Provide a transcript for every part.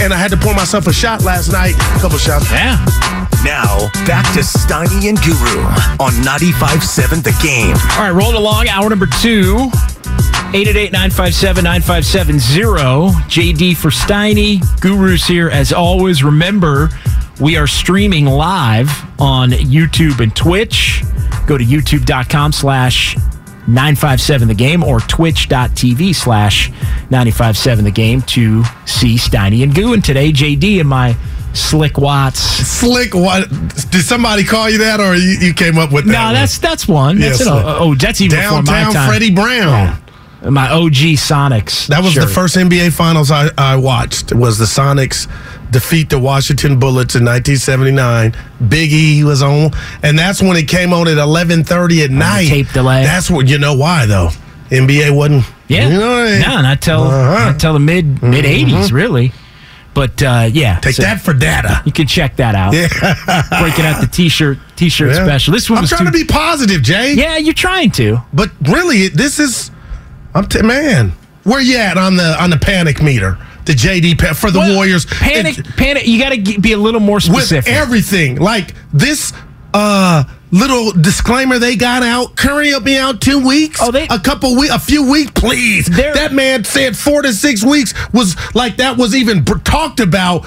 And I had to pour myself a shot last night. A couple shots. Yeah. Now, back to Steiny and Guru on 95.7 The Game. All right, rolling along. Hour number two. 888-957-9570. JD for Steiny. Guru's here as always. Remember, we are streaming live on YouTube and Twitch. Go to youtube.com slash 957 the game or twitch.tv slash 957 the game to see Steiny and Goo. And today, JD and my Slick Watts. Slick what? Did somebody call you that or you, you came up with that? No, that's that's one. Yeah, That's oh, that's even before my Downtown time. Freddie Brown. My OG Sonics. That was the first NBA Finals I, I watched. Was the Sonics defeat the Washington Bullets in 1979? Big E was on, and that's when it came on at 11:30 at night. tape delay. That's what you know why though. NBA wasn't. Yeah. you know what I mean? No, not till Uh-huh. not till the mid mid 80s, really. But uh, yeah, Take so that for data. You can check that out. Yeah. Breaking out the t-shirt t-shirt Yeah. special. This one I'm was trying too, to be positive, Jay. Yeah, you're trying to. But really, this is. I'm t- man. Where you at on the on the panic meter? The JD pa- for the Well, Warriors. Panic, It- panic. You got to be a little more specific. with everything. Like this uh little disclaimer they got out. Curry will be out two weeks. Oh, they- a couple weeks, a few weeks, please. That man said four to six weeks was like that was even talked about.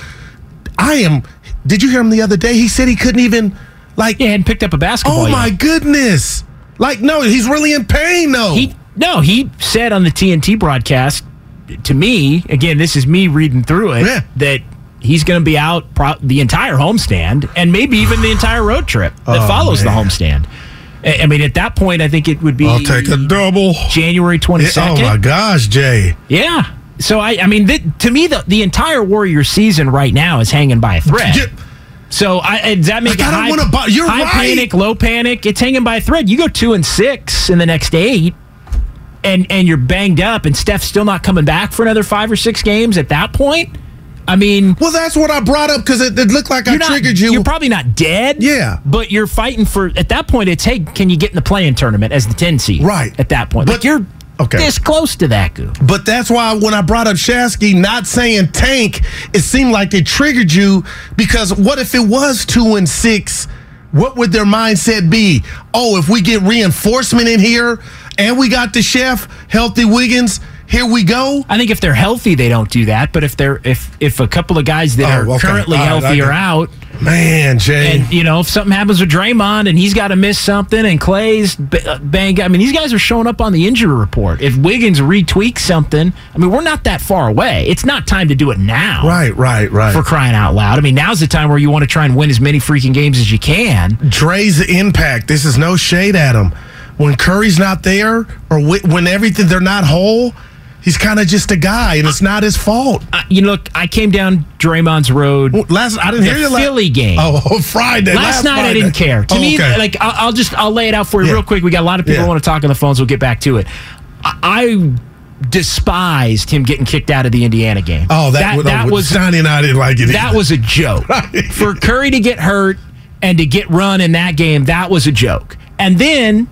I am. Did you hear him the other day? He said he couldn't even like. yeah, hadn't picked up a basketball. oh yet. my goodness! Like no, he's really in pain though. He no, he said on the TNT broadcast to me again. This is me reading through it Yeah. that he's going to be out pro- the entire homestand and maybe even the entire road trip that Oh, follows man. the homestand. I I mean, at that point, I think it would be I'll take a double. January twenty Yeah, oh my gosh, Jay! Yeah. So I, I mean, th- to me, the the entire Warrior season right now is hanging by a thread. Yeah. So I, does that make Like, it I don't high, buy- you're high right. panic, low panic? It's hanging by a thread. You go two and six in the next eight, and and you're banged up, and Steph's still not coming back for another five or six games. At that point, I mean, Well, that's what I brought up because it, it looked like I not, triggered you. You're probably not dead. Yeah. but you're fighting for. At that point, it's hey, can you get in the play-in tournament as the ten seed? Right. At that point, But- like you're Okay. this close to that, goo. But that's why when I brought up Shasky not saying tank, it seemed like it triggered you because what if it was two and six? What would their mindset be? Oh, if we get reinforcement in here and we got the chef, healthy Wiggins, here we go. I think if they're healthy, they don't do that. But if they're if if a couple of guys that Oh, are okay. currently right, healthy are out, Man, Jay. and you know if something happens with Draymond and he's got to miss something, and Klay's uh, bang, I mean these guys are showing up on the injury report. If Wiggins retweaks something, I mean we're not that far away. It's not time to do it now. right, right, right. For crying out loud. I mean, now's the time where you want to try and win as many freaking games as you can. Dre's impact. This is no shade at him. When Curry's not there, or when everything they're not whole, He's kind of just a guy, and it's not his fault. Uh, you know, look, I came down Draymond's road. Last I didn't hear you. Philly game. Oh, Friday. Last, night I didn't care. To Oh, me, okay. like I'll, I'll just I'll lay it out for you Yeah. real quick. We got a lot of people Yeah. want to talk on the phones. We'll get back to it. I, I despised him getting kicked out of the Indiana game. oh, that, that, that was Johnny and I didn't like it. that either. was a joke for Curry to get hurt and to get run in that game. That was a joke. And then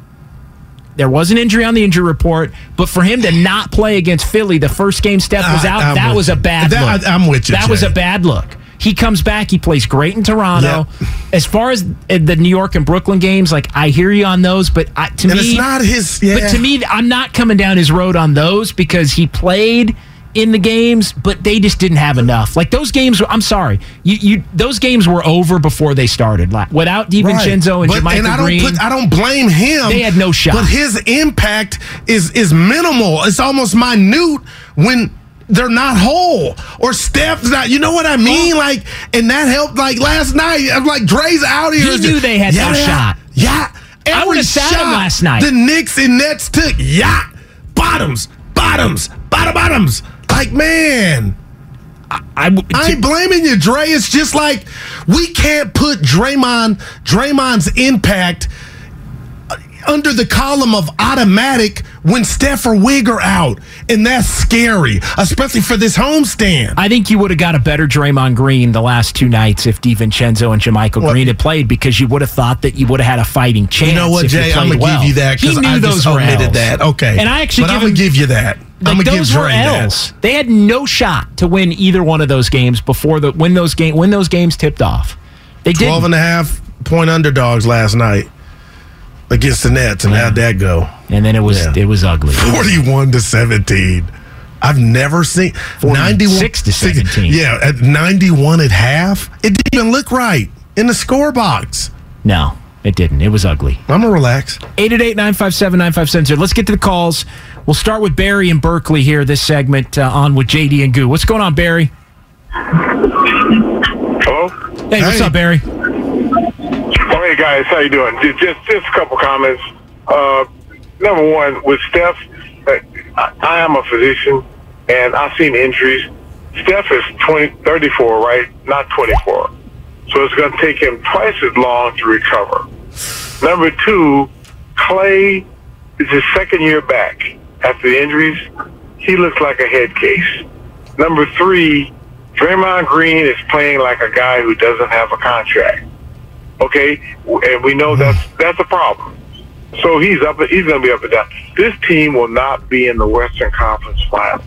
there was an injury on the injury report, but for him to not play against Philly, the first game Steph was out. I'm that was a bad That- look. I- I'm with you, That was a bad look. He comes back. He plays great in Toronto. Yeah. As far as uh, the New York and Brooklyn games, like I hear you on those, but I, to and me, it's not his. Yeah. but to me, I'm not coming down his road on those because he played in the games, but they just didn't have enough. Like those games, I'm sorry, you, you those games were over before they started. Like, without DiVincenzo and But- and I don't Green, put, I don't blame him. They had no shot. But his impact is is minimal. It's almost minute when they're not whole or Steph's not. You know what I mean? Oh. Like, and that helped. Like last night, I'm like Dre's out here. You knew they had no yeah, shot. Yeah, I Every would've sat him shot last night. The Knicks and Nets took. Yeah, bottoms, bottoms, bottom, bottoms. Like man. I, I ain't blaming you, Dre. It's just like we can't put Draymond, Draymond's impact uh, under the column of automatic when Steph or Wig are out, and that's scary, especially for this homestand. I think you would have got a better Draymond Green the last two nights if DiVincenzo and JaMychal Well- Green had played because you would have thought that you would have had a fighting chance. You know what, Jay? I'm gonna well. give you that because I those just were omitted L's. that. Okay, and I actually but give I'm gonna give you that. Like I'm gonna give those were Dre that. They had no shot to win either one of those games before the when those game when those games tipped off. They did 12 and a half point underdogs last night against the Nets, and how'd that go? and then it was Yeah. it was ugly. 41 to 17. I've never seen 91 46 to 17. Yeah, at 91 at half. It didn't even look right in the score box. No, it didn't. It was ugly. I'm gonna relax. 888-957-9570. Let's get to the calls. We'll start with Barry in Berkeley here. This segment uh, on with JD and Goo. What's going on, Barry? Hello. Hey, what's up, Barry? Oh, hey guys, how you doing? Just just, just a couple comments. Uh, number one, with Steph, uh, I, I am a physician, and I've seen injuries. Steph is 20, 34, right? Not 24. So it's going to take him twice as long to recover. Number two, Clay is his second year back after the injuries. He looks like a head case. Number three, Draymond Green is playing like a guy who doesn't have a contract. Okay, and we know that's that's a problem. So he's up. He's going to be up and down. This team will not be in the Western Conference Final.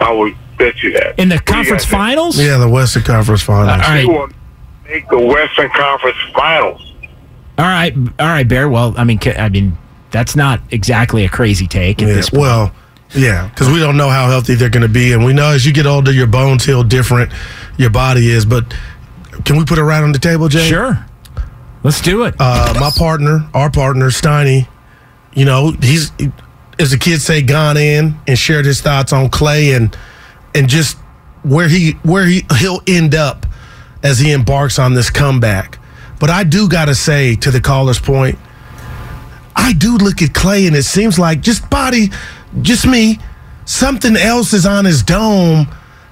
I will bet you that. In the What conference guys think? finals? Yeah, the Western Conference Finals. All right. They will make the Western Conference Finals. All right, all right, Bear. Well, I mean, I mean, that's not exactly a crazy take at Yeah, this point. well, yeah, because we don't know how healthy they're going to be, and we know as you get older, your bones heal different, your body is. But can we put it right on the table, Jay? Sure, let's do it. uh, my partner, our partner, Steiny, you know, he's as the kids say, gone in and shared his thoughts on Klay and and just where he where he he'll end up as he embarks on this comeback. But I do gotta say, to the caller's point, I do look at Klay and it seems like just body, just me, something else is on his dome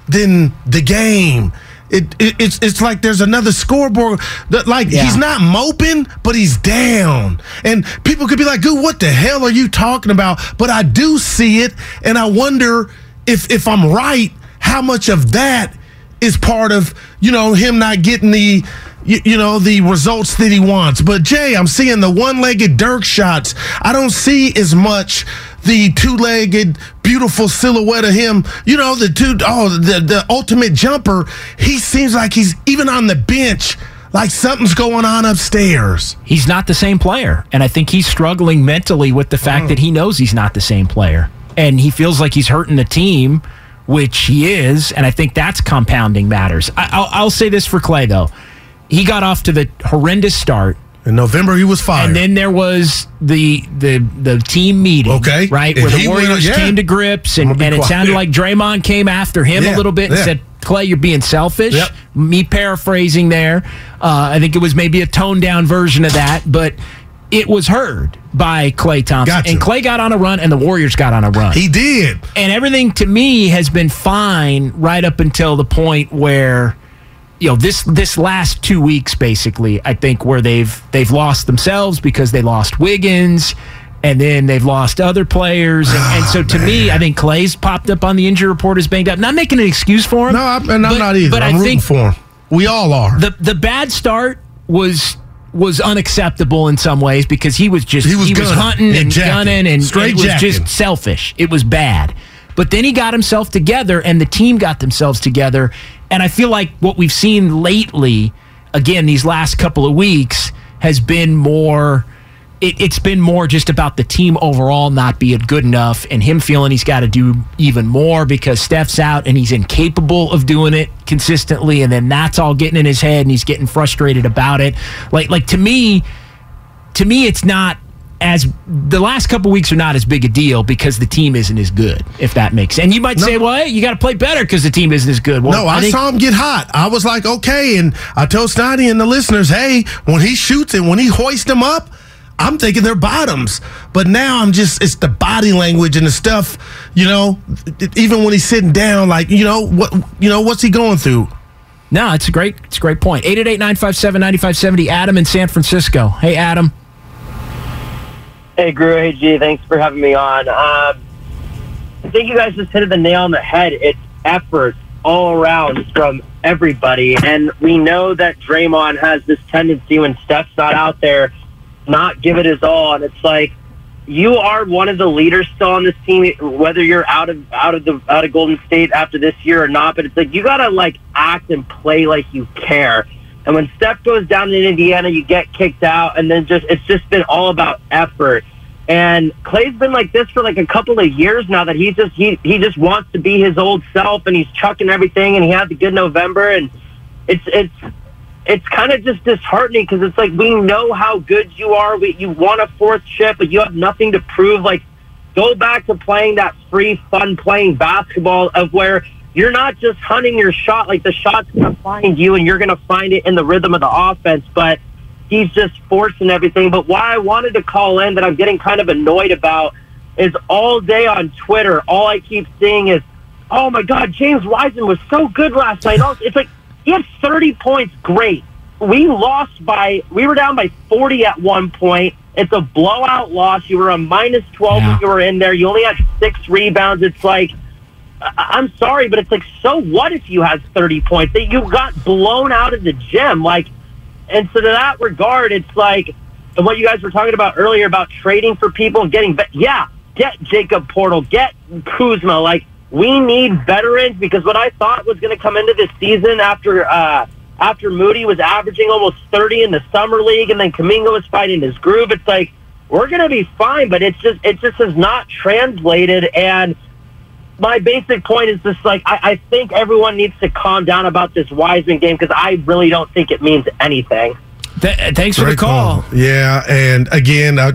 than the game. It, it it's it's like there's another scoreboard. That, like Yeah. he's not moping, but he's down. And people could be like, "Goo, what the hell are you talking about?" But I do see it, and I wonder if if I'm right, how much of that is part of you know him not getting the you, you know the results that he wants. But Jay, I'm seeing the one-legged Dirk shots. I don't see as much the two-legged beautiful silhouette of him. You know the two oh the the ultimate jumper. He seems like he's even on the bench. Like something's going on upstairs. he's not the same player. And I think he's struggling mentally with the fact Mm. that he knows he's not the same player. And he feels like he's hurting the team, which he is. And I think that's compounding matters. I, I'll, I'll say this for Klay, though. He got off to the horrendous start. In November, he was fired. And then there was the the the team meeting, Okay. right, where the he went- Warriors yeah. came to grips, and, and it sounded like Draymond came after him Yeah, a little bit and yeah. said, "Klay, you're being selfish." Yep. Me paraphrasing there. Uh, I think it was maybe a toned down version of that, but it was heard by Klay Thompson. Gotcha. And Klay got on a run, and the Warriors got on a run. He did. and everything to me has been fine right up until the point where you know this this last two weeks basically i think where they've they've lost themselves because they lost wiggins and then they've lost other players and, and so oh, to me i think klay's popped up on the injury report as banged up not making an excuse for him No, I'm, and I'm not either. but I'm i rooting think for him. We all are. the the bad start was was unacceptable in some ways because he was just He was gunning hunting and and gunning and, Straight it was jacking. just selfish. It was bad. But then he got himself together and the team got themselves together. And I feel like what we've seen lately, again, these last couple of weeks, has been more it, it's been more just about the team overall not being good enough and him feeling he's got to do even more because Steph's out and he's incapable of doing it consistently. And then that's all getting in his head and he's getting frustrated about it. Like, like to me, to me, it's not as the last couple weeks are not as big a deal because the team isn't as good, if that makes sense. And you might say, well, hey, you got to play better because the team isn't as good. Well, No, I, think- saw him get hot. I was like, okay. And I told Snotty and the listeners, hey, when he shoots and when he hoists them up, I'm thinking they're bottoms. But now I'm just, it's the body language and the stuff, you know, even when he's sitting down, like, you know, what, you know, what's he going through? No, it's a great, it's a great point. 888-957-9570, Adam in San Francisco. Hey, Adam. Hey, Gru. Hey, G. Thanks for having me on. Um, I think you guys just hit the nail on the head. It's effort all around from everybody. And we know that Draymond has this tendency when Steph's not out there, not give it his all. And it's like, you are one of the leaders still on this team, whether you're out of out of the out of Golden State after this year or not. But it's like you gotta like act and play like you care. And when Steph goes down in Indiana, you get kicked out, and then just it's just been all about effort. And Klay's been like this for like a couple of years now. That he just he he just wants to be his old self, and he's chucking everything. And he had the good November, and it's it's it's kind of just disheartening because it's like we know how good you are. We, you want a fourth chip, but you have nothing to prove. Like, go back to playing that free, fun playing basketball of where you're not just hunting your shot. Like the shot's gonna find you, and you're gonna find it in the rhythm of the offense. But he's just forcing everything. But why I wanted to call in that I'm getting kind of annoyed about is all day on Twitter, all I keep seeing is, oh my God, James Wiseman was so good last night. It's like he had 30 points, great. We lost by, we were down by 40 at one point. It's a blowout loss. You were a minus 12 Yeah. when you were in there. You only had six rebounds. It's like, I'm sorry, but it's like, so what if you had 30 points? That you got blown out of the gym. Like, and so to that regard, it's like, and what you guys were talking about earlier about trading for people and getting, be- yeah, get Jakob Poeltl, get Kuzma. Like, we need veterans because what I thought was going to come into this season after, uh, after Moody was averaging almost 30 in the summer league and then Kuminga was finding his groove, it's like, we're going to be fine, but it's just, it just has not translated. And, my basic point is just like I, I think everyone needs to calm down about this Wiseman game because I really don't think it means anything. Th- thanks for the Great call. Yeah, and again, I,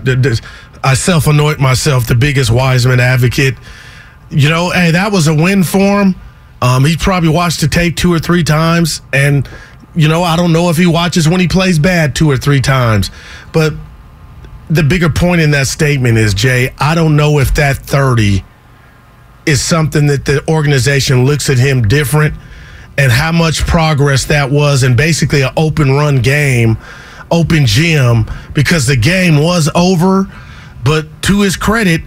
I self anoint myself the biggest Wiseman advocate. You know, hey, that was a win for him. Um, he probably watched the tape two or three times, and you know, I don't know if he watches when he plays bad two or three times, but the bigger point in that statement is, Jay, I don't know if that thirty is something that the organization looks at him different and how much progress that was in basically an open run game, open gym, because the game was over. But to his credit,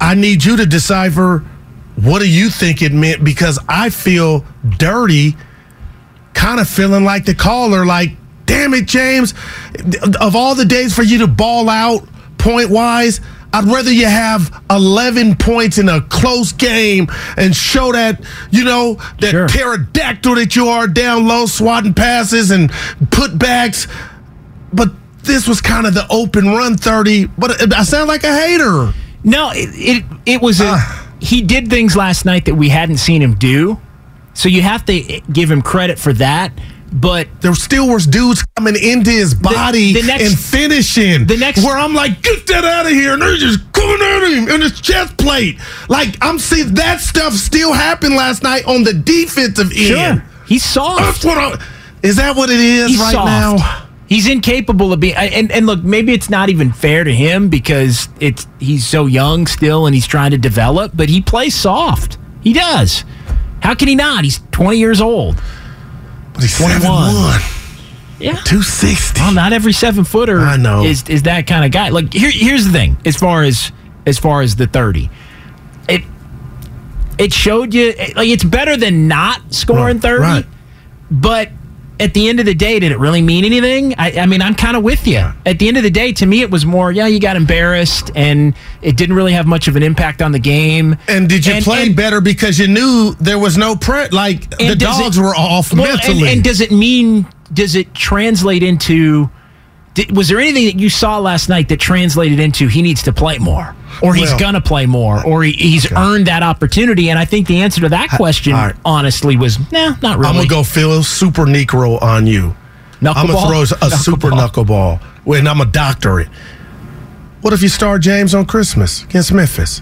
I need you to decipher what do you think it meant because I feel dirty, kind of feeling like the caller, like, damn it, James, of all the days for you to ball out point wise, I'd rather you have 11 points in a close game and show that, you know, that Sure. pterodactyl that you are down low, swatting passes and putbacks. But this was kind of the open run 30. But I sound like a hater. No, it it, it was a, Ah. he did things last night that we hadn't seen him do. So you have to give him credit for that. But there still was dudes coming into his body the next- and finishing. the next- where I'm like, get that out of here, and they're just coming at him in his chest plate. Like I'm seeing that stuff still happened last night on the defensive end. sure, he's soft. That's what I. Is that what it is He's right soft. now? He's incapable of being. And, and look, maybe it's not even fair to him because it's he's so young still and he's trying to develop. But he plays soft. He does. How can he not? He's 20 years old. But he's 21. 21. Yeah. 260. Well, not every seven footer I know. is is that kind of guy. Like here, here's the thing: as far as as far as the 30, it it showed you like it's better than not scoring Right, 30. right. But at the end of the day, did it really mean anything? I, I mean, I'm kind of with you. At the end of the day, to me, it was more, yeah, you got embarrassed, and it didn't really have much of an impact on the game. And did you And- play and- better because you knew there was no pre Like the dogs it- were off Well, and- mentally. And, does it mean? Does it translate into? Did, was there anything that you saw last night that translated into he needs to play more, or he's Well- gonna play more, or he, he's earned that opportunity? And I think the answer to that question, right. honestly, was nah, not really. I'm gonna go Phil Super Necro on you. I'm gonna throw a super Knuckleball. knuckleball, and I'm a doctorate. What if you start James on Christmas against Memphis?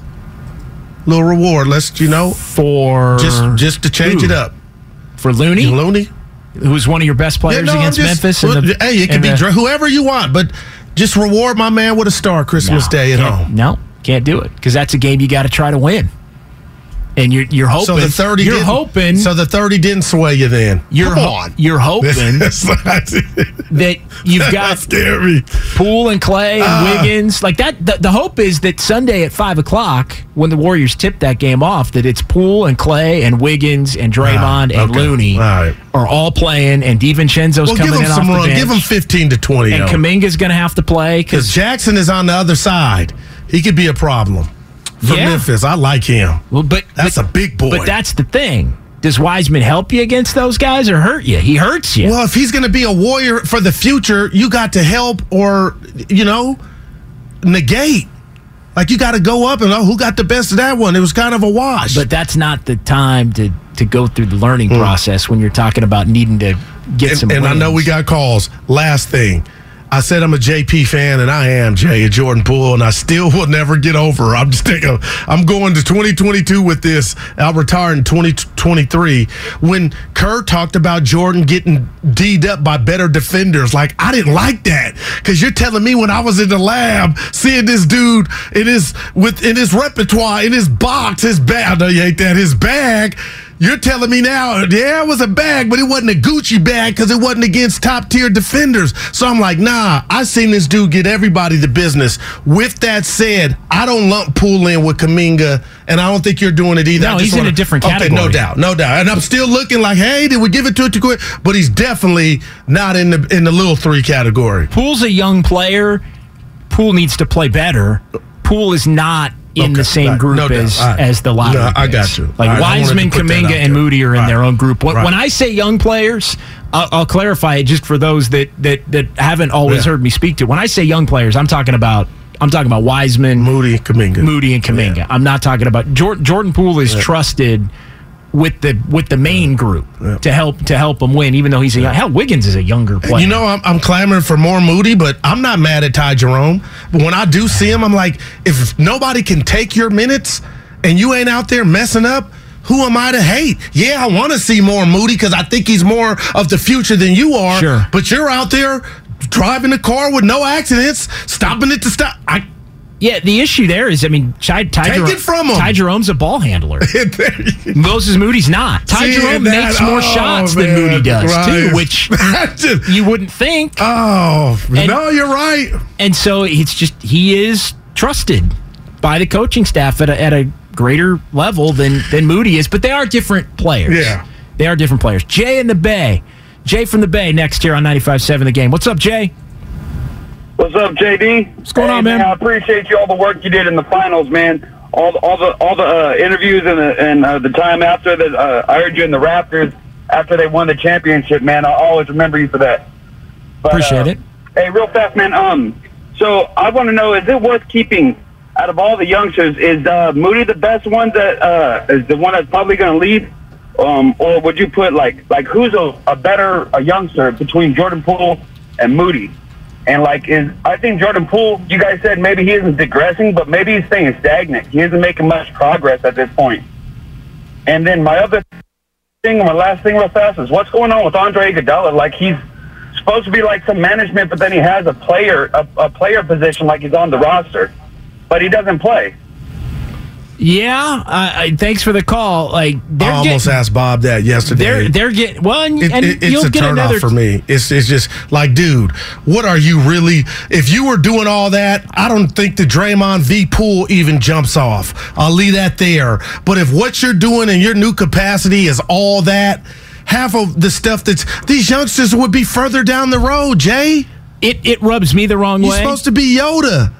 Little reward, let's you know, for just just to change who? it up. for Looney, Looney, who was one of your best players no, against just- Memphis. in the- hey, it could be the- whoever you want, but just reward my man with a star Christmas No, Day at home. No, can't do it because that's a game you got to try to win. And you're you're hoping. So the thirty, You're didn't- hoping. So the thirty didn't sway you then. you're Come on. You're hoping that you've got scared me. Poole and Klay and Ah. Wiggins like that. The, the hope is that Sunday at five o'clock, when the Warriors tip that game off, that it's Poole and Klay and Wiggins and Draymond Ah, and okay. Looney All right. are all playing, and DiVincenzo's Well, coming him in some off run. the bench. Give him fifteen to twenty. and though. Kuminga's going to have to play Because because Jackson is on the other side. He could be a problem for Yeah. Memphis. I like him. well, but That's but, a big boy. But that's the thing. Does Wiseman help you against those guys or hurt you? He hurts you. well, if he's going to be a warrior for the future, you got to help or you know negate. Like you got to go up and oh, who got the best of that one? It was kind of a wash. But that's not the time to to go through the learning mm. process when you're talking about needing to get and, some. and I know we got calls. Last thing. I said I'm a JP fan, and I am Jay, a Jordan Poole, and I still will never get over. I'm just thinking, I'm going to 2022 with this. I'll retire in 2023. When Kerr talked about Jordan getting D'd up by better defenders, like I didn't like that because you're telling me when I was in the lab seeing this dude in his with in his repertoire in his box, his bag. I you hate that. His bag. You're telling me now, yeah, it was a bag, but it wasn't a Gucci bag because it wasn't against top tier defenders. So I'm like, nah, I seen this dude get everybody the business. With that said, I don't lump Poole in with Kuminga, and I don't think you're doing it either. No, he's in wanna- a different Okay, no doubt, no doubt. And I'm still looking like, hey, did we give it to it too quick? But he's definitely not in the in the little three category. Poole's a young player. Poole needs to play better. Poole is not in Okay, the same right, group no as right. as the lottery. No, I got you. Like right, Wiseman, to put that Kuminga, and. Moody are in their own group. When, I say young players, I'll, I'll clarify it just for those that that that haven't always Yeah. heard me speak to. When I say young players, I'm talking about I'm talking about Wiseman, Moody, Kuminga. Moody, and Kuminga. Yeah. I'm not talking about Jordan. Jordan Poole is trusted with the with the main group to help to help him win, even though he's a young. Hell, Wiggins is a younger player. You know, I'm, I'm clamoring for more Moody, but I'm not mad at Ty Jerome. But when I do see him, I'm like, if nobody can take your minutes and you ain't out there messing up, who am I to hate? Yeah, I want to see more Moody because I think he's more of the future than you are. Sure. But you're out there driving the car with no accidents, stopping it to stop. I, Yeah, the issue there is, I mean, Ty, Ty, Take Jerome, it from him. Ty Jerome's a ball handler. Moses Moody's not. Ty See, Jerome that- makes more oh, shots than Moody does too, right. which just- you wouldn't think. oh, And- no, you're right. And so it's just he is trusted by the coaching staff at a, at a greater level than than Moody is. But they are different players. Yeah. they are different players. Jay in the Bay, Jay from the Bay next here on 95.7 The Game. What's up, Jay? What's up, JD? What's going on, man? I appreciate you all the work you did in the finals, man. All the all the all the uh, interviews and the, and uh, the time after that. Uh, I heard you in the Raptors after they won the championship, man. I'll always remember you for that. But, Appreciate uh, it. Hey, real fast, man. Um, so I want to know: is it worth keeping out of all the youngsters? Is uh, Moody the best one that uh, is the one that's probably going to lead? Um, or would you put like like who's a, a better a youngster between Jordan Poole and Moody? And like is I think Jordan Poole, you guys said maybe he isn't digressing, but maybe he's staying stagnant. He isn't making much progress at this point. And then my other thing, my last thing real fast is what's going on with Andre Iguodala? Like he's supposed to be like some management, but then he has a player a, a player position like he's on the roster, but he doesn't play. Yeah, uh, thanks for the call. Like I almost getting, asked Bob that yesterday. They're they're getting well, and, It- and it- it's you'll a get turnoff another for me. It's it's just like, dude, what are you really? If you were doing all that, I don't think the Draymond V Poole even jumps off. I'll leave that there. But if what you're doing in your new capacity is all that, half of the stuff that's these youngsters would be further down the road. Jay, It it rubs me the wrong way. you're supposed to be Yoda.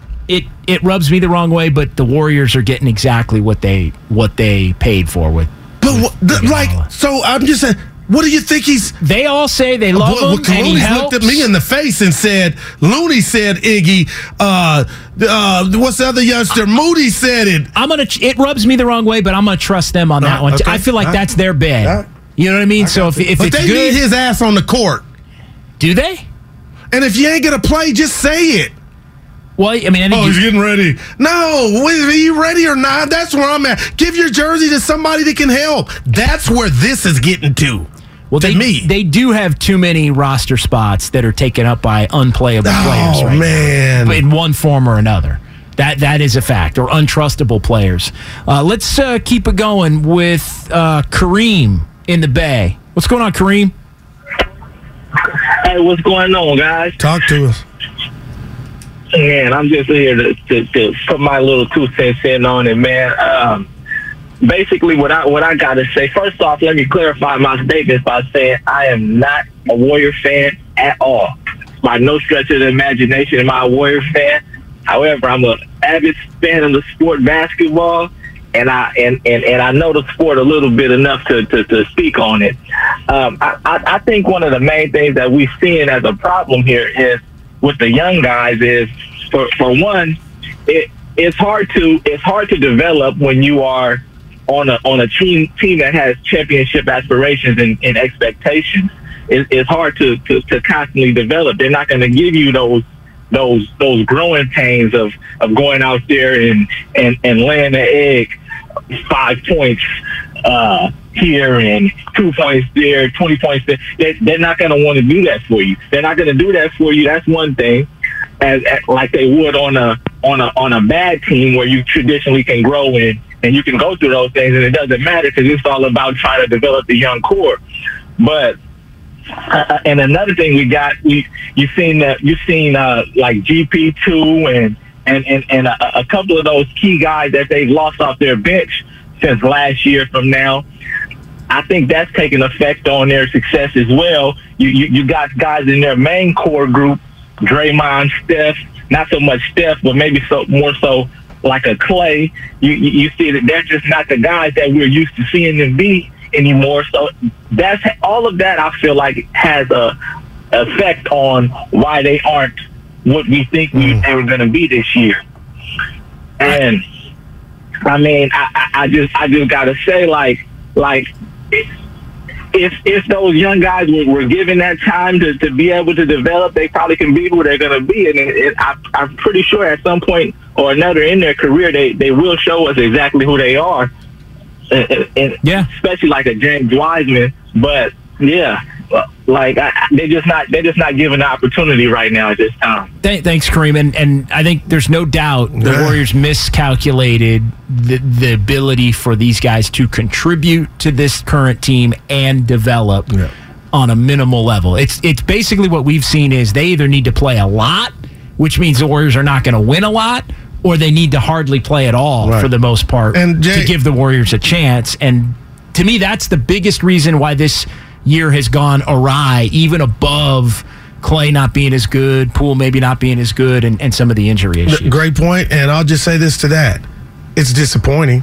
It rubs me the wrong way, but the Warriors are getting exactly what they what they paid for with. But what, the, like, so I'm just saying. What do you think he's? They all say they love Well, him, and he looked at me in the face and said, Looney said, Iggy, uh, uh, what's the other youngster? Moody said it. I'm gonna. It rubs me the wrong way, but I'm gonna trust them on that Uh, one. okay. I feel like that's their bed. uh, you know what I mean? So if if but it's they good, need his ass on the court. do they? And if you ain't gonna play, just say it. Well, I mean, I think Oh, you- he's getting ready. No, wait, are you ready or not? That's where I'm at. Give your jersey to somebody that can help. That's where this is getting to. well, to they me. they do have too many roster spots that are taken up by unplayable players Oh right now. man. in one form or another. That that is a fact, or untrustable players. Uh, let's uh, keep it going with uh, Kareem in the Bay. What's going on, Kareem? Hey, what's going on, guys? Talk to us. Man, I'm just here to, to, to put my little two cents in on it, man. Um, basically, what I what I got to say. First off, let me clarify my statements by saying I am not a Warrior fan at all. By no stretch of the imagination am I a Warrior fan. However, I'm an avid fan of the sport basketball, and I and, and, and I know the sport a little bit enough to, to, to speak on it. Um, I, I, I think one of the main things that we're seeing as a problem here is with the young guys is for for one, it it's hard to it's hard to develop when you are on a on a team team that has championship aspirations and, and expectations. It, it's hard to, to, to constantly develop. They're not going to give you those those those growing pains of, of going out there and, and, and laying the egg five points uh, here and two points there, 20 points there. They, they're not going to want to do that for you. They're not going to do that for you. That's one thing. As, as like they would on a on a on a bad team where you traditionally can grow in and you can go through those things and it doesn't matter because it's all about trying to develop the young core. But uh, and another thing we got, we you've seen that you've seen uh, like GP two and and and, and a, a couple of those key guys that they've lost off their bench since last year from now. I think that's taken effect on their success as well. You, you you got guys in their main core group, Draymond, Steph, not so much Steph, but maybe so more so like a Klay. You you, you see that they're just not the guys that we're used to seeing them be anymore. So that's all of that. I feel like has a effect on why they aren't what we think we mm. they were going to be this year. And I mean, I, I, I just I just gotta say, like like if if those young guys were, were given that time to, to be able to develop, they probably can be who they're going to be. And it, it, I, I'm pretty sure at some point or another in their career, they, they will show us exactly who they are. And, and- Yeah. especially like a James Wiseman. But yeah, like I, I- they're just not they're just not given the opportunity right now at this time. Th- thanks, Kareem. And, and I think there's no doubt the Yeah. Warriors miscalculated the, the ability for these guys to contribute to this current team and develop Yeah. on a minimal level. It's it's basically what we've seen is they either need to play a lot, which means the Warriors are not going to win a lot, or they need to hardly play at all Right. for the most part And Jay- to give the Warriors a chance. And to me, that's the biggest reason why this year has gone awry, even above Klay not being as good, Poole maybe not being as good, and, and some of the injury issues. Great point, and I'll just say this to that: it's disappointing.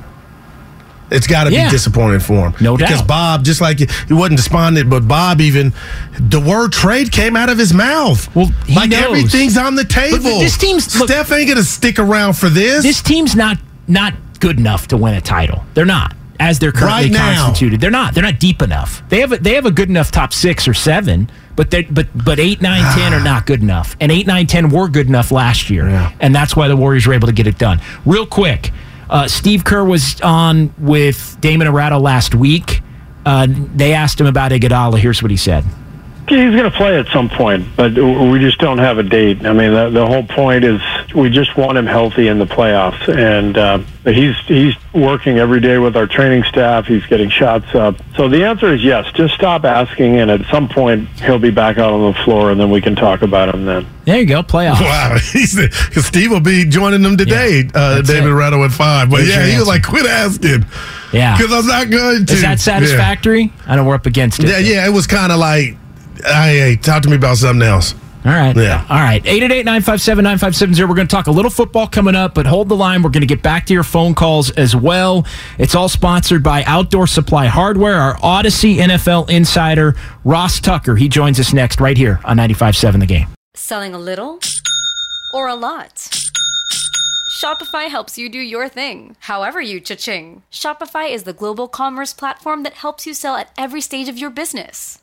It's got to Yeah. be disappointing for him, No Because doubt. Bob, just like he wasn't despondent, but Bob even the word trade came out of his mouth. Well, he like knows. everything's on the table. this team's- look- Steph ain't gonna stick around for this. this team's not not good enough to win a title. They're not as they're currently Right constituted. They're not. They're not deep enough. They have a, they have a good enough top six or seven, but they but but eight, nine, ten are not good enough. And eight, nine, ten were good enough last year, Yeah. and that's why the Warriors were able to get it done. Real quick, uh, Steve Kerr was on with Damon Arado last week. Uh, they asked him about Iguodala. Here's what he said. He's going to play at some point, but we just don't have a date. I mean, the, the whole point is we just want him healthy in the playoffs, and uh, he's he's working every day with our training staff. He's getting shots up. So the answer is yes. Just stop asking, and at some point he'll be back out on the floor, and then we can talk about him then. There you go, playoffs. Wow, because Steve will be joining them today. Yeah, uh, David it. Ratto at five, but There's yeah, he was like, quit asking. Yeah, because I'm not going to. Is that satisfactory? Yeah. I know we're up against it. Yeah, yeah, it was kind of like, hey, hey, talk to me about something else. All right. Yeah. All right. 888 957 9570. We're going to talk a little football coming up, but hold the line. We're going to get back to your phone calls as well. It's all sponsored by Outdoor Supply Hardware, our Odyssey NFL insider, Ross Tucker. He joins us next right here on 95.7 The Game. Selling a little or a lot? Shopify helps you do your thing, however you cha-ching. Shopify is the global commerce platform that helps you sell at every stage of your business.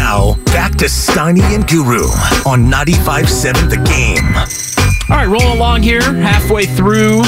Now, back to Steiny and Guru on 95.7 The Game. All right, rolling along here, halfway through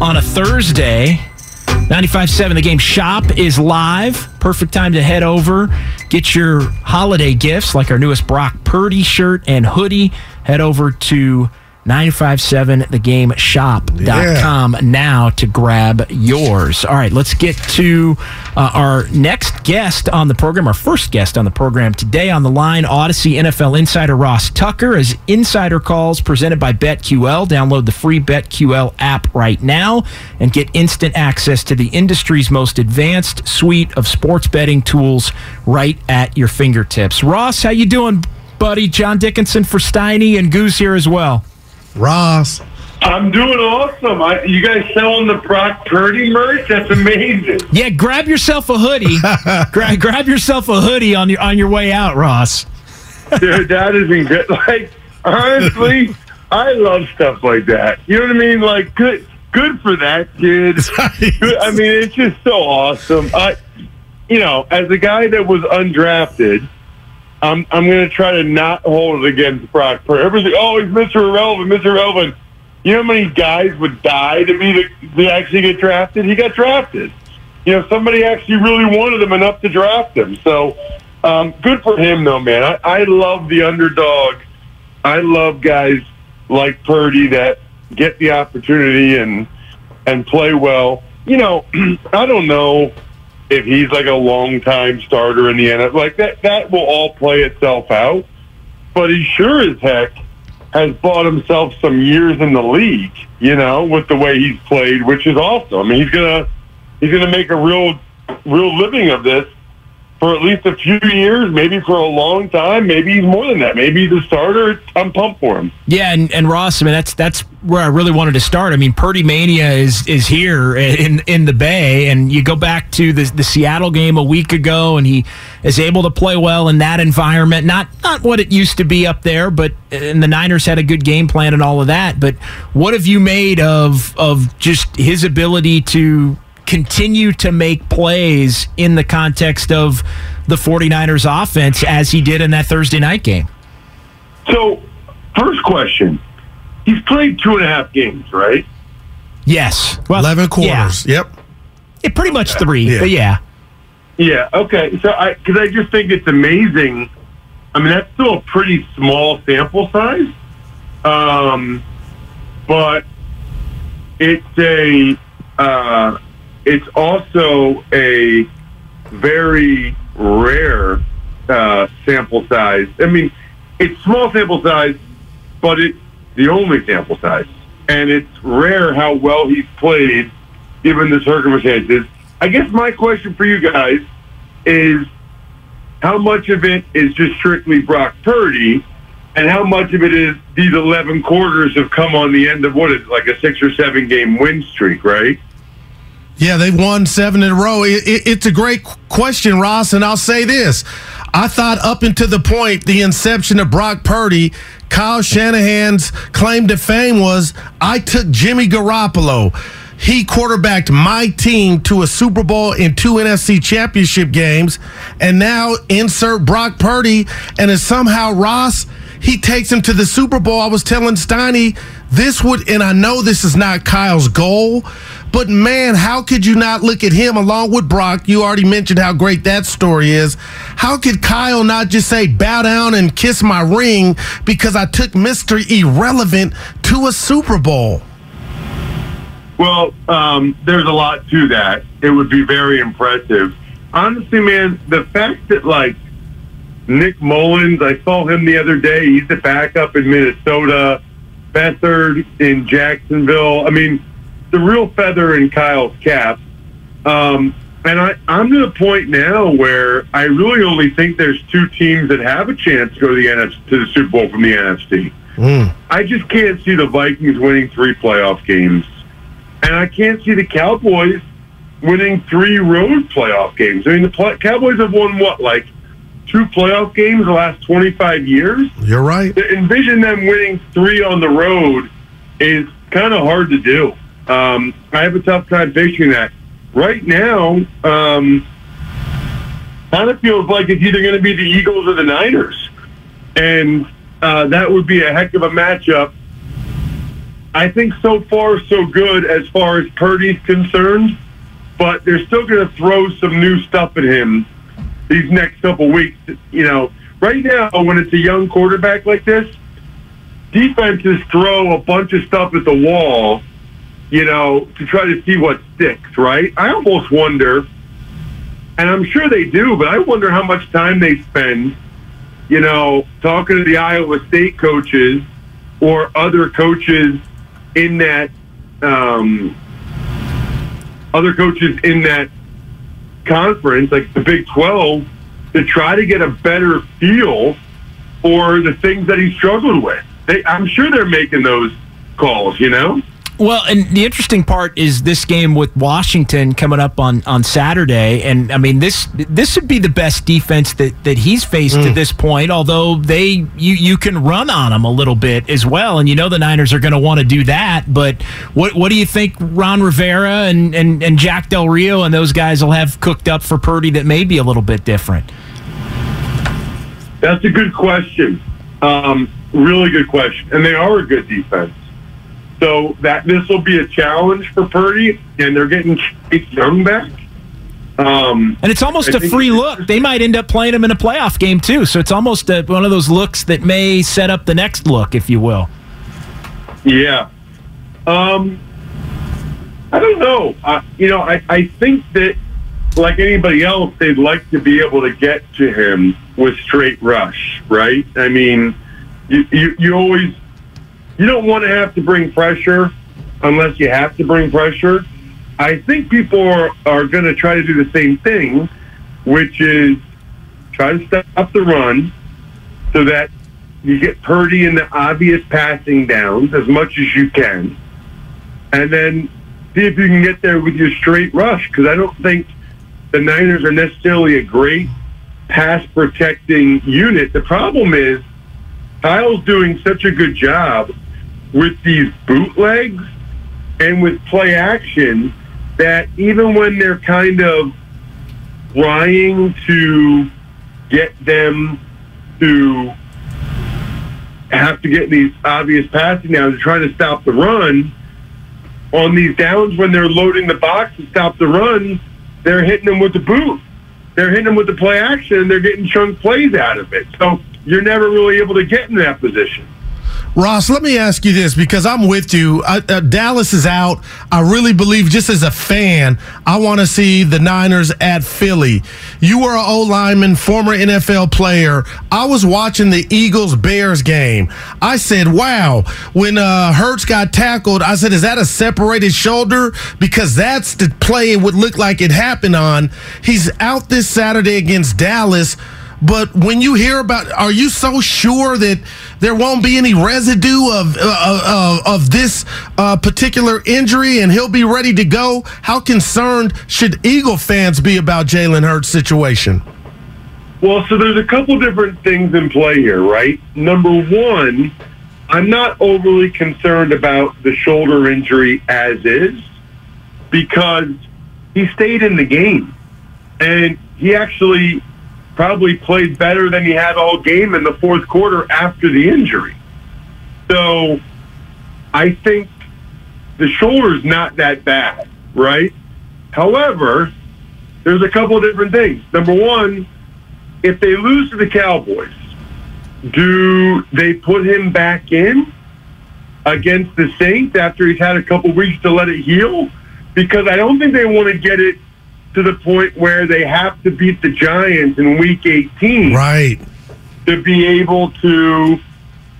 on a Thursday. 95.7 The Game shop is live. Perfect time to head over, get your holiday gifts like our newest Brock Purdy shirt and hoodie. Head over to 957thegameshop.com now to grab yours. All right, let's get to uh, our next guest on the program, our first guest on the program today on the line, Odyssey NFL insider Ross Tucker, as Insider Calls presented by BetQL. Download the free BetQL app right now and get instant access to the industry's most advanced suite of sports betting tools right at your fingertips. Ross, how you doing, buddy? John Dickinson for Steiny and Goose here as well. Ross. I'm doing awesome. I, you guys selling the Brock Purdy merch? That's amazing. Yeah, grab yourself a hoodie. Gra- grab yourself a hoodie on your on your way out, Ross. Dude, that isn't good. Like, honestly, I love stuff like that. You know what I mean? Like, good, good for that kid. I mean, it's just so awesome. I, you know, as a guy that was undrafted, I'm I'm going to try to not hold it against Brock Purdy. Everything, oh, he's Mr. Irrelevant, Mr. Irrelevant. You know how many guys would die to be the, to actually get drafted? He got drafted. You know, somebody actually really wanted him enough to draft him. So, um, good for him, though, man. I, I love the underdog. I love guys like Purdy that get the opportunity and and play well. You know, I don't know if he's like a long time starter in the NFL. Like that, that will all play itself out. But he sure as heck has bought himself some years in the league. You know, with the way he's played, which is awesome. I mean, he's gonna he's gonna make a real real living of this for at least a few years, maybe for a long time, maybe he's more than that. Maybe he's a starter. I'm pumped for him. Yeah, and, and Ross, I mean that's that's where I really wanted to start. I mean, Purdy Mania is is here in in the Bay, and you go back to the the Seattle game a week ago, and he is able to play well in that environment. Not not what it used to be up there, but and the Niners had a good game plan and all of that. But what have you made of of just his ability to continue to make plays in the context of the 49ers offense as he did in that Thursday night game? So, first question: He's played two and a half games, right? Yes. Well, 11 quarters. Yep. Yeah, pretty much three, Yeah. but yeah. Yeah. Okay. So, I because I just think it's amazing. I mean, that's still a pretty small sample size, um, but it's a uh, it's also a very rare uh, sample size. I mean, it's small sample size, but it's the only sample size, and it's rare how well he's played given the circumstances. I guess my question for you guys is how much of it is just strictly Brock Purdy, and how much of it is these 11 quarters have come on the end of what is like a six or seven game win streak, right? Yeah, they've won seven in a row. It, it, it's a great question, Ross, and I'll say this. I thought up until the point, the inception of Brock Purdy, Kyle Shanahan's claim to fame was I took Jimmy Garoppolo. He quarterbacked my team to a Super Bowl and two NFC championship games. And now insert Brock Purdy, and it's somehow Ross he takes him to the Super Bowl. I was telling Steiny this would, and I know this is not Kyle's goal, but man, how could you not look at him along with Brock? You already mentioned how great that story is. How could Kyle not just say, bow down and kiss my ring because I took Mr. Irrelevant to a Super Bowl? Well, um, there's a lot to that. It would be very impressive. Honestly, man, the fact that like Nick Mullens, I saw him the other day. He's the backup in Minnesota. Beathard in Jacksonville. I mean, the real feather in Kyle's cap. Um, and I, I'm to the point now where I really only think there's two teams that have a chance to go to the NFC, to the Super Bowl from the NFC. I just can't see the Vikings winning three playoff games, and I can't see the Cowboys winning three road playoff games. I mean, the Cowboys have won what, like two playoff games the last 25 years? You're right. To envision them winning three on the road is kind of hard to do. Um, I have a tough time picturing that. Right now, um, kind of feels like it's either going to be the Eagles or the Niners. And uh, that would be a heck of a matchup. I think so far so good as far as Purdy's concerned, but they're still going to throw some new stuff at him these next couple weeks. You know, right now when it's a young quarterback like this, defenses throw a bunch of stuff at the wall, you know, to try to see what sticks, right? I almost wonder, and I'm sure they do, but I wonder how much time they spend, you know, talking to the Iowa State coaches or other coaches in that, um, other coaches in that conference, like the Big 12, to try to get a better feel for the things that he struggled with. They, I'm sure they're making those calls, you know? Well, and the interesting part is this game with Washington coming up on, on Saturday, and I mean this this would be the best defense that, that he's faced mm. to this point. Although they you you can run on them a little bit as well, and you know the Niners are going to want to do that. But what what do you think Ron Rivera and, and and Jack Del Rio and those guys will have cooked up for Purdy that may be a little bit different? That's a good question. Um, really good question, and they are a good defense. So that this will be a challenge for Purdy, and they're getting Chase Young back. Um, and it's almost I a free look. They might end up playing him in a playoff game too. So it's almost a, one of those looks that may set up the next look, if you will. Yeah. Um, I don't know. Uh, you know, I, I think that like anybody else, they'd like to be able to get to him with straight rush, right? I mean, you, you, you always you don't want to have to bring pressure unless you have to bring pressure. I think people are, are going to try to do the same thing, which is try to stop the run so that you get Purdy in the obvious passing downs as much as you can. And then see if you can get there with your straight rush because I don't think the Niners are necessarily a great pass protecting unit. The problem is Kyle's doing such a good job with these bootlegs and with play action that even when they're kind of trying to get them to have to get these obvious passing downs to try to stop the run, on these downs when they're loading the box to stop the run, they're hitting them with the boot. They're hitting them with the play action and they're getting chunk plays out of it. So you're never really able to get in that position. Ross, let me ask you this because I'm with you. Uh, Dallas is out. I really believe, just as a fan, I want to see the Niners at Philly. You were an O lineman, former NFL player. I was watching the Eagles Bears game. I said, wow, when uh, Hurts got tackled, I said, is that a separated shoulder? Because that's the play it would look like it happened on. He's out this Saturday against Dallas. But when you hear about, are you so sure that there won't be any residue of uh, uh, of this uh, particular injury and he'll be ready to go? How concerned should Eagle fans be about Jalen Hurts' situation? Well, so there's a couple different things in play here, right? Number one, I'm not overly concerned about the shoulder injury as is because he stayed in the game and he actually probably played better than he had all game in the fourth quarter after the injury. So I think the shoulder's not that bad, right? However, there's a couple of different things. Number one, if they lose to the Cowboys, do they put him back in against the Saints after he's had a couple weeks to let it heal? Because I don't think they want to get it to the point where they have to beat the Giants in Week 18, right, to be able to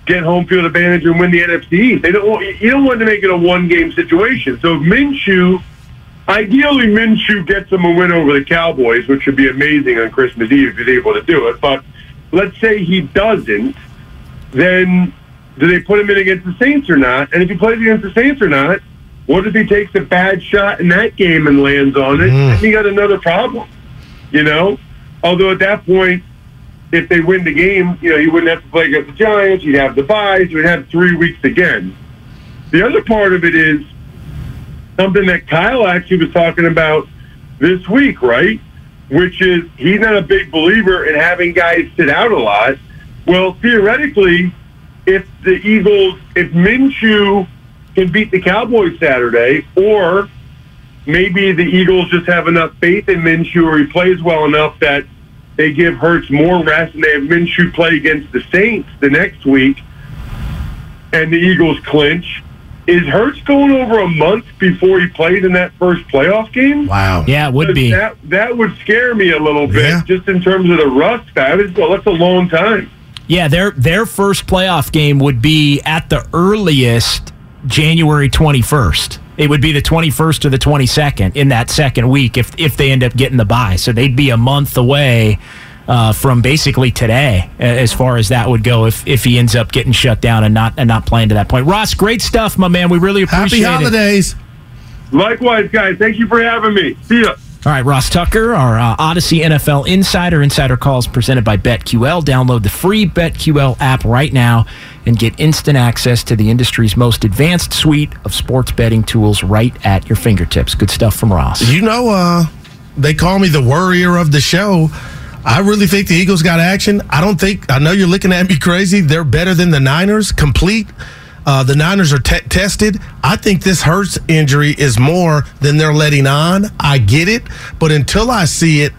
get home field advantage and win the NFC. They don't. Want, you don't want to make it a one game situation. So if Minshew, ideally Minshew gets them a win over the Cowboys, which would be amazing on Christmas Eve if he's able to do it. But let's say he doesn't, then do they put him in against the Saints or not? And if he plays against the Saints or not, what if he takes a bad shot in that game and lands on it? Mm. He got another problem, you know. Although at that point, if they win the game, you know, he wouldn't have to play against the Giants. He'd have the byes. He'd have three weeks again. The other part of it is something that Kyle actually was talking about this week, right? Which is he's not a big believer in having guys sit out a lot. Well, theoretically, if the Eagles, if Minshew can beat the Cowboys Saturday, or maybe the Eagles just have enough faith in Minshew or he plays well enough that they give Hurts more rest and they have Minshew play against the Saints the next week. and the Eagles clinch, is Hurts going over a month before he played in that first playoff game? Wow. Yeah, it would be. That that would scare me a little bit, Yeah. just in terms of the rust. That is well, that's a long time. Yeah, their their first playoff game would be at the earliest January 21st. It would be the 21st or the 22nd in that second week if if they end up getting the bye. So they'd be a month away uh, from basically today as far as that would go if if he ends up getting shut down and not and not playing to that point. Ross, great stuff, my man. We really appreciate Happy it. holidays. Likewise, guys. Thank you for having me. See ya. All right, Ross Tucker, our uh, Audacy NFL Insider. Insider calls presented by BetQL. Download the free BetQL app right now and get instant access to the industry's most advanced suite of sports betting tools right at your fingertips. Good stuff from Ross. You know, uh, they call me the worrier of the show. I really think the Eagles got action. I don't think, I know you're looking at me crazy. They're better than the Niners, complete. Uh, the Niners are te- tested. I think this Hurts injury is more than they're letting on. I get it. But until I see it,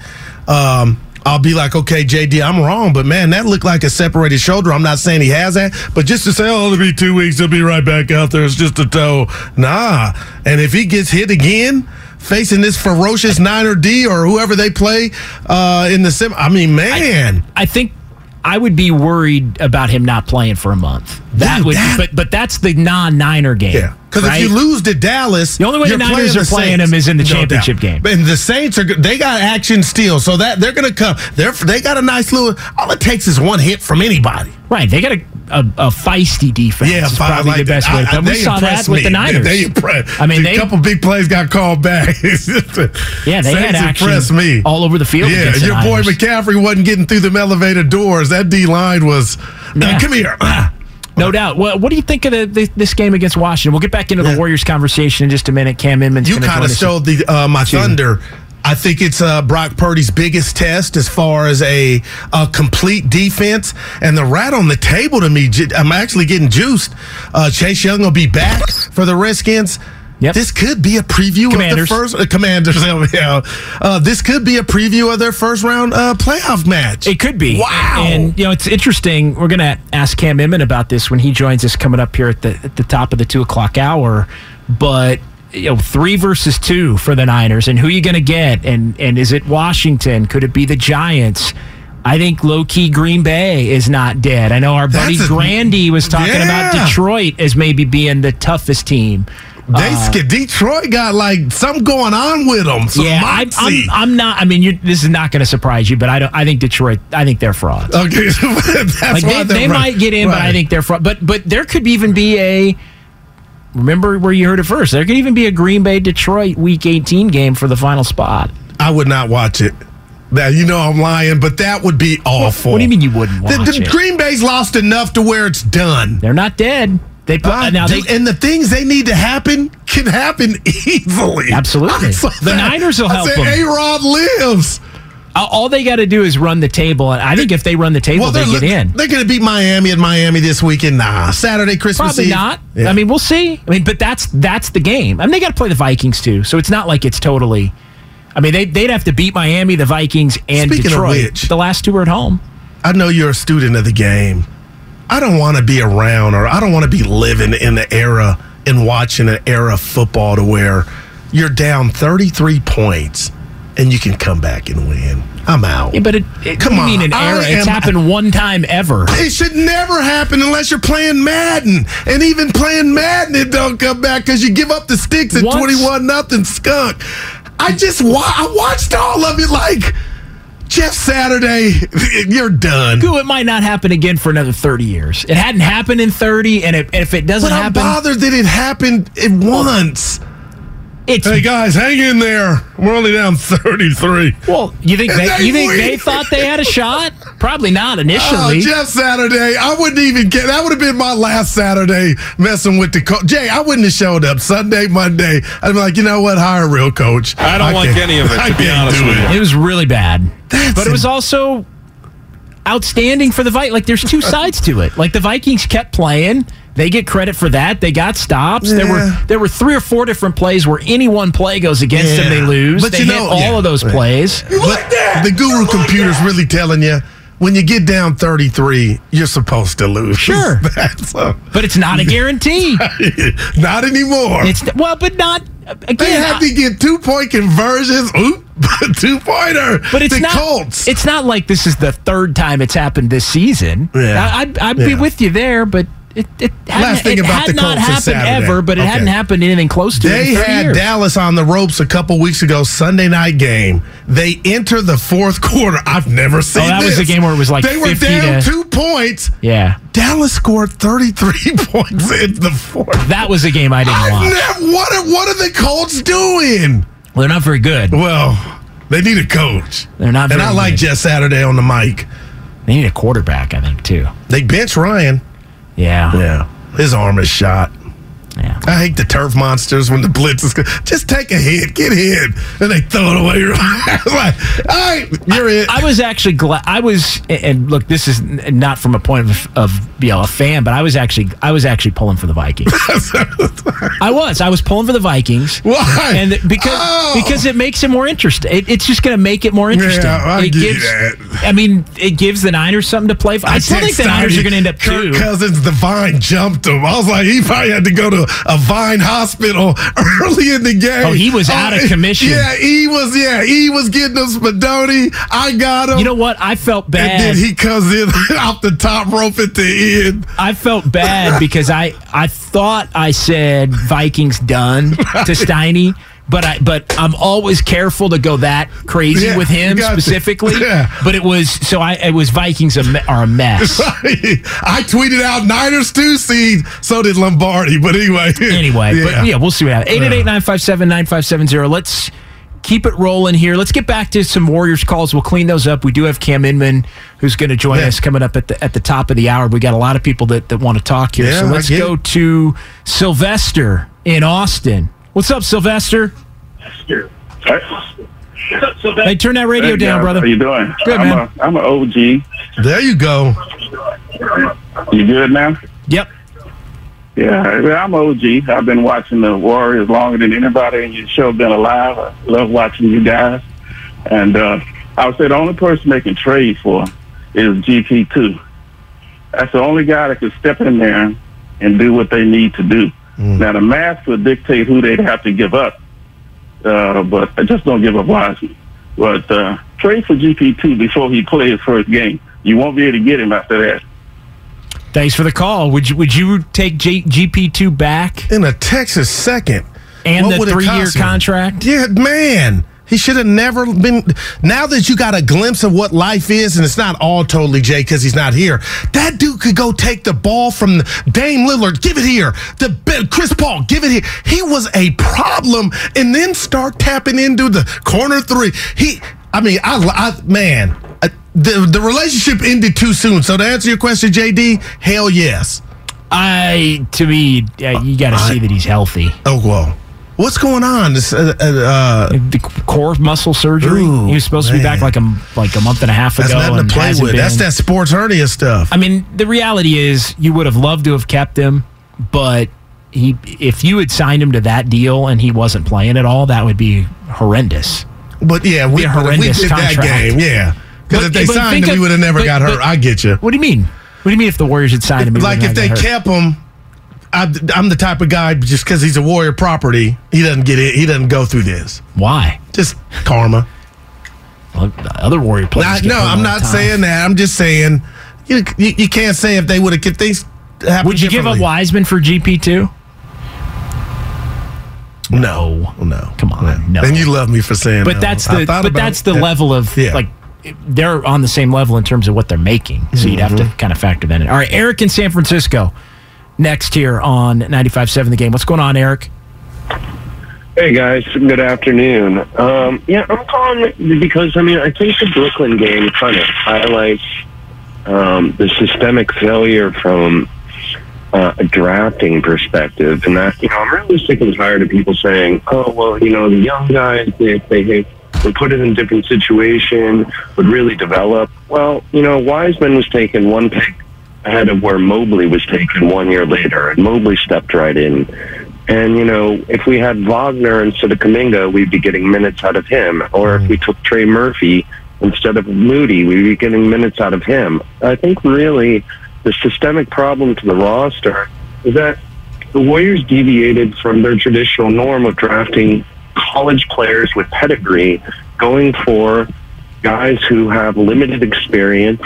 um, I'll be like, okay, JD, I'm wrong, but man, that looked like a separated shoulder. I'm not saying he has that, but just to say, oh, it'll be two weeks, he'll be right back out there. It's just a toe. Nah. And if he gets hit again, facing this ferocious Niner D or whoever they play uh, in the sim, I mean, man. I think I would be worried about him not playing for a month. That Dude, would, that- but but that's the non-Niner game. Yeah. Because right? if you lose to Dallas, The only way the Niners playing are playing Saints. them is in the No championship doubt. game. And the Saints are they got action still, so that they're going to come. They're they got a nice little. All it takes is one hit from anybody. Right, they got a, a, a feisty defense. Yeah, is probably like the best that. way it. We saw that with the. Niners. They, impressed. I mean, a couple big plays got called back. Yeah, they had action impressed me all over the field Yeah, your boy McCaffrey wasn't getting through them elevator doors. That D line was. uh, come here. No doubt. Well, what do you think of the, the, this game against Washington? We'll get back into the Warriors conversation in just a minute. Cam Inman's You kind of showed the uh, my thunder. I think it's uh, Brock Purdy's biggest test as far as a, a complete defense. And the rat on the table to me, I'm actually getting juiced. Uh, Chase Young will be back for the Redskins. Yep. This could be a preview Commanders. of the first uh, Commanders. Yeah, uh, this could be a preview of their first round uh, playoff match. It could be. Wow. And you know, it's interesting. We're going to ask Cam Inman about this when he joins us coming up here at the at the top of the two o'clock hour. But you know, three versus two for the Niners, and who are you going to get? And and is it Washington? Could it be the Giants? I think low key Green Bay is not dead. I know our buddy a- Grandy was talking about Detroit as maybe being the toughest team. They Uh, Detroit got like something going on with them. Yeah, I, I'm, I'm not. I mean, this is not going to surprise you, but I don't. I think Detroit. I think they're frauds. Okay, that's like why they, they right. might get in, but I think they're fraud. But but there could even be a. Remember where you heard it first. There could even be a Green Bay Detroit Week 18 game for the final spot. I would not watch it. Now you know I'm lying, but that would be awful. What do you mean you wouldn't The, watch the it? Green Bay's lost enough to where it's done. They're not dead. They put, Uh, now they and the things they need to happen can happen easily. Absolutely. I The Niners will I help said, them. A Rod lives. All- they got to do is run the table, and I think if they run the table, they they're get in. They're going to beat Miami at Miami this weekend. Nah, Saturday, Christmas Probably Eve. not. Yeah. I mean, we'll see. I mean, but that's that's the game. I mean, they got to play the Vikings too, so it's not like it's totally. I mean, they they'd have to beat Miami, the Vikings, and Speaking of Detroit. which- the last two are at home. I know you're a student of the game. I don't want to be around or I don't want to be living in the era and watching an era of football to where you're down 33 points and you can come back and win. I'm out. Yeah, but it, it Come do mean on, an era? It's happened one time ever. It should never happen unless you're playing Madden. And even playing Madden, it don't come back because you give up the sticks at Once- 21 nothing skunk. I just wa- I watched all of it like Jeff Saturday, you're done. Goo, it might not happen again for another 30 years. It hadn't happened in 30, and it, if it doesn't But I'm happen, bothered that it happened at once. It's Hey guys, hang in there. We're only down 33. well. You think they, they you think win. they thought they had a shot? Probably not Oh, initially. Jeff Saturday, I wouldn't even get. That would have been my last Saturday messing with the coach. Jay, I wouldn't have showed up Sunday, Monday. I'd be like, you know what? Hire a real coach. I don't like any of it, I to be can't honest do with it. it was really bad, That's but it was also outstanding for the Vikings. Like there's two sides to it. Like the Vikings kept playing. They get credit for that. They got stops. There were there were three or four different plays where any one play goes against them, they lose. But they you hit know- all yeah. of those Right. plays. But the guru computer's really telling you when you get down 33, you're supposed to lose. Sure. That's a- But it's not a guarantee. not anymore. It's well, but not uh, again. they had to get two point conversions. Oop, two pointer. But it's the not. Colts. It's not like this is the third time it's happened this season. Yeah. I, I'd, I'd be with you there, but it, it hadn't, Last thing it about had the Colts happened Saturday. ever. But it Okay. hadn't happened anything close to it. They had years. Dallas on the ropes a couple weeks ago, Sunday night game. They enter the fourth quarter. I've never oh, seen Oh, that was this. the game where it was like they were down to- two points. Yeah, Dallas scored 33 points in the fourth. that was a game I didn't I've watch. never- what, are, what are the Colts doing? Well, they're not very good. Well, they need a coach. They're not. And I like good. Jeff Saturday on the mic. They need a quarterback, I think, too. They bench Ryan. Yeah. Yeah. His arm is shot. Yeah. I hate the turf monsters when the blitz is. Just take a hit, get hit, and they throw it away. like, all right, you're it. I was actually glad. I was, and look, this is not from a point of, of you know a fan, but I was actually, I was actually pulling for the Vikings. I was, I was pulling for the Vikings. Why? And because Oh. because it makes it more interesting. It, it's just going to make it more interesting. Yeah, I it gives, that. I mean, it gives the Niners something to play for. I, still think the Niners are going to end up Kirk two. Cousins, the vine jumped him. I was like, he probably had to go to a vine hospital early in the game. Oh, he was oh, out of commission. Yeah, he was. Yeah, he was getting a Spadoni. I got him. You know what? I felt and bad. then he comes in off the top rope at the end. I felt bad because I I thought I said Vikings done to Steiny, but I but I'm always careful to go that crazy Yeah, with him specifically. Yeah. But it was so I it was Vikings are a mess. I tweeted out Niners two seed. So did Lombardi. But anyway. anyway, but yeah, we'll see what happens. 888-957-9570. Let's keep it rolling here. Let's get back to some Warriors calls. We'll clean those up. We do have Cam Inman who's going to join Yeah. us coming up at the at the top of the hour. We got a lot of people that, that want to talk here. Yeah, so let's go it. to Sylvester in Austin. What's up, Sylvester? Hey, turn that radio Hey, down, guys, brother. How you doing? Good, I'm man. A, I'm an OG. There you go. You good now? Yep. Yeah, I'm OG. I've been watching the Warriors longer than anybody in your show been alive. I love watching you guys. And uh, I would say the only person they can trade for is GP2. That's the only guy that can step in there and do what they need to do. Now, the math would dictate who they'd have to give up, uh, but I just don't give up Wiseman. But uh, trade for GP2 before he plays his first game. You won't be able to get him after that. Thanks for the call. Would you would you take J- GP2 back In a Texas second. and What the would it three year contract? Yeah, man. He should have never been. Now that you got a glimpse of what life is, and it's not all totally Jay because he's not here. That dude could go take the ball from Dame Lillard, give it here. The Chris Paul, give it here. He was a problem, and then start tapping into the corner three. He, I mean, I, I man, uh, the the relationship ended too soon. So to answer your question, JD, hell yes. I to me, uh, you got to see that he's healthy. Oh well. What's going on? This, uh, uh, uh, the core muscle surgery. Ooh, he was supposed to be back like a like a month and a half that's ago. nothing and to play with. That's been. that sports hernia stuff. I mean, the reality is, you would have loved to have kept him, but he, if you had signed him to that deal and he wasn't playing at all, that would be horrendous. But yeah, we, Be a but if we horrendous did that contract. game. Yeah, because if they signed him, we would have never but- got hurt. but- I get you. What do you mean? What do you mean if the Warriors had signed him? Like if they have got hurt? kept him, I, I'm the type of guy just because he's a Warrior property, he doesn't get it. He doesn't go through this. Why? Just karma. Well, other Warrior players. Not- no, I'm not saying that. I'm just saying you, you, you can't say if they would have get things. happen Would you give up. Wiseman for GP two? No, no. Come on, no. And you love me for saying. But no. that's the but that's the Yeah. level of Yeah. like they're on the same level in terms of what they're making. So you'd have to Mm-hmm. kind of factor that in. All right, Eric in San Francisco next here on 95.7 The Game. What's going on, Eric? Hey guys, good afternoon. Um, yeah, I'm calling because I mean I think the Brooklyn game kind of highlights um, the systemic failure from uh, a drafting perspective, and that you know I'm really sick and tired of people saying, "Oh well, you know the young guys if they would put it in a different situation would really develop." Well, you know Wiseman was taken one pick ahead of where Mobley was taken one year later, and Mobley stepped right in. And, you know, if we had Wagner instead of Kuminga, we'd be getting minutes out of him. Or if we took Trey Murphy instead of Moody. We'd be getting minutes out of him. I think really the systemic problem to the roster is that the Warriors deviated from their traditional norm of drafting college players with pedigree, going for guys who have limited experience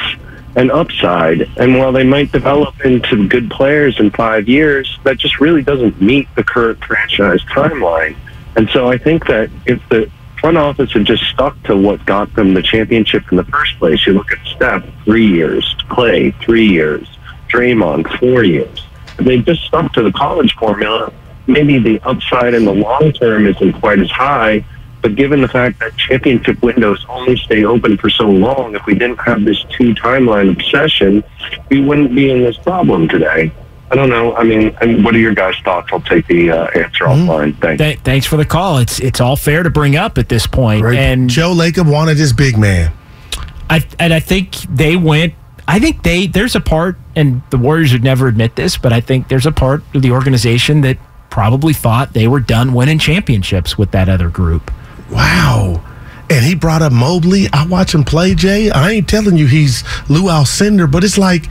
and upside. And while they might develop into good players in five years, that just really doesn't meet the current franchise timeline. And so I think that if the front office had just stuck to what got them the championship in the first place, you look at Steph, three years, Klay, three years, Draymond, four years. If they just stuck to the college formula, maybe the upside in the long term isn't quite as high, but given the fact that championship windows only stay open for so long, if we didn't have this two timeline obsession, we wouldn't be in this problem today. I don't know. I mean, and what are your guys' thoughts? I'll take the uh, answer offline. Thanks. Th- thanks for the call. It's it's all fair to bring up at this point. And Joe Lacob wanted his big man. I and I think they went. I think they there's a part, and the Warriors would never admit this, but I think there's a part of the organization that probably thought they were done winning championships with that other group. Wow. And he brought up Mobley. I watch him play, Jay. I ain't telling you he's Lou Alcindor, but it's like,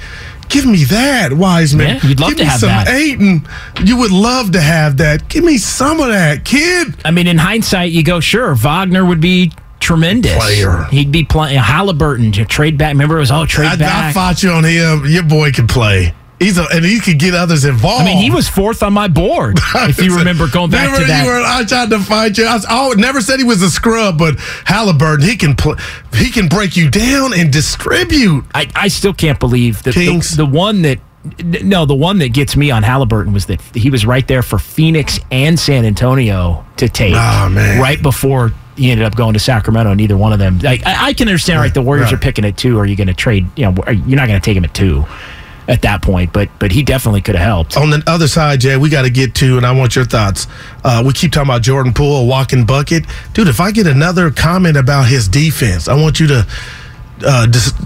give me that, Wiseman. Yeah, you'd love give to me have some that. Ayton. You would love to have that. Give me some of that, kid. I mean, in hindsight, you go, sure, Wagner would be tremendous. Player. He'd be playing Halliburton to trade back. Remember, it was oh trade I, I fought you on him. Your boy can play. He's a, and he could get others involved. I mean, he was fourth on my board. if you remember going back Remember to that. You were, I tried to fight you. I, was, I oh, never said he was a scrub, but Halliburton, he can pl- he can break you down and distribute. I, I still can't believe that the, the one that no the one that gets me on Halliburton was that he was right there for Phoenix and San Antonio to take Oh, man. right before he ended up going to Sacramento. Neither one of them. Like I, I can understand. Right, the Warriors Right. are picking at two. Are you going to trade? You know, you're not going to take him at two at that point. But but he definitely could have helped. On the other side, Jay, we got to get to, and I want your thoughts. Uh, we keep talking about Jordan Poole, a walking bucket. Dude, if I get another comment about his defense, I want you to uh, just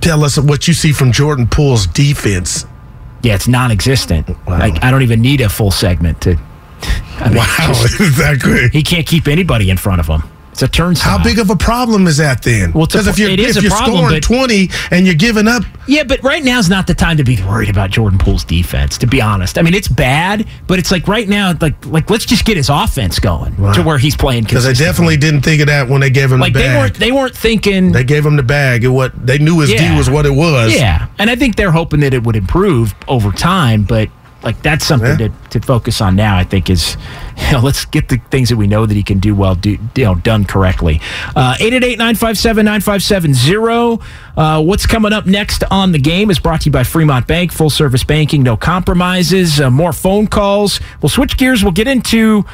tell us what you see from Jordan Poole's defense. Yeah, it's non-existent. Like I don't even need a full segment to. I mean, Wow, just- exactly. he can't keep anybody in front of him. It's a turnstile. How big of a problem is that then? Well, Because if you're, if you're problem, scoring but- 20 and you're giving up, Yeah, but right now is not the time to be worried about Jordan Poole's defense. To be honest, I mean it's bad, but it's like right now, like like let's just get his offense going to where he's playing. because they consistently. definitely didn't think of that when they gave him like the they weren't they weren't thinking. They gave him the bag. And what they knew his D was what it was. Yeah, and I think they're hoping that it would improve over time, but like that's something Yeah. to, to focus on now. I think is you know, let's get the things that we know that he can do well, do you know, done correctly. Uh, Eight eight eight nine five seven nine five seven zero. Uh, what's coming up next on the game is brought to you by Fremont Bank, full service banking, no compromises. Uh, more phone calls. We'll switch gears. We'll get into.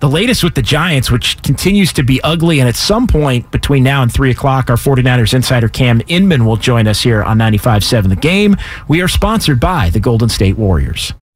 The latest with the Giants, which continues to be ugly. And at some point between now and 3 o'clock, our 49ers insider Cam Inman will join us here on 95.7 The Game. We are sponsored by the Golden State Warriors.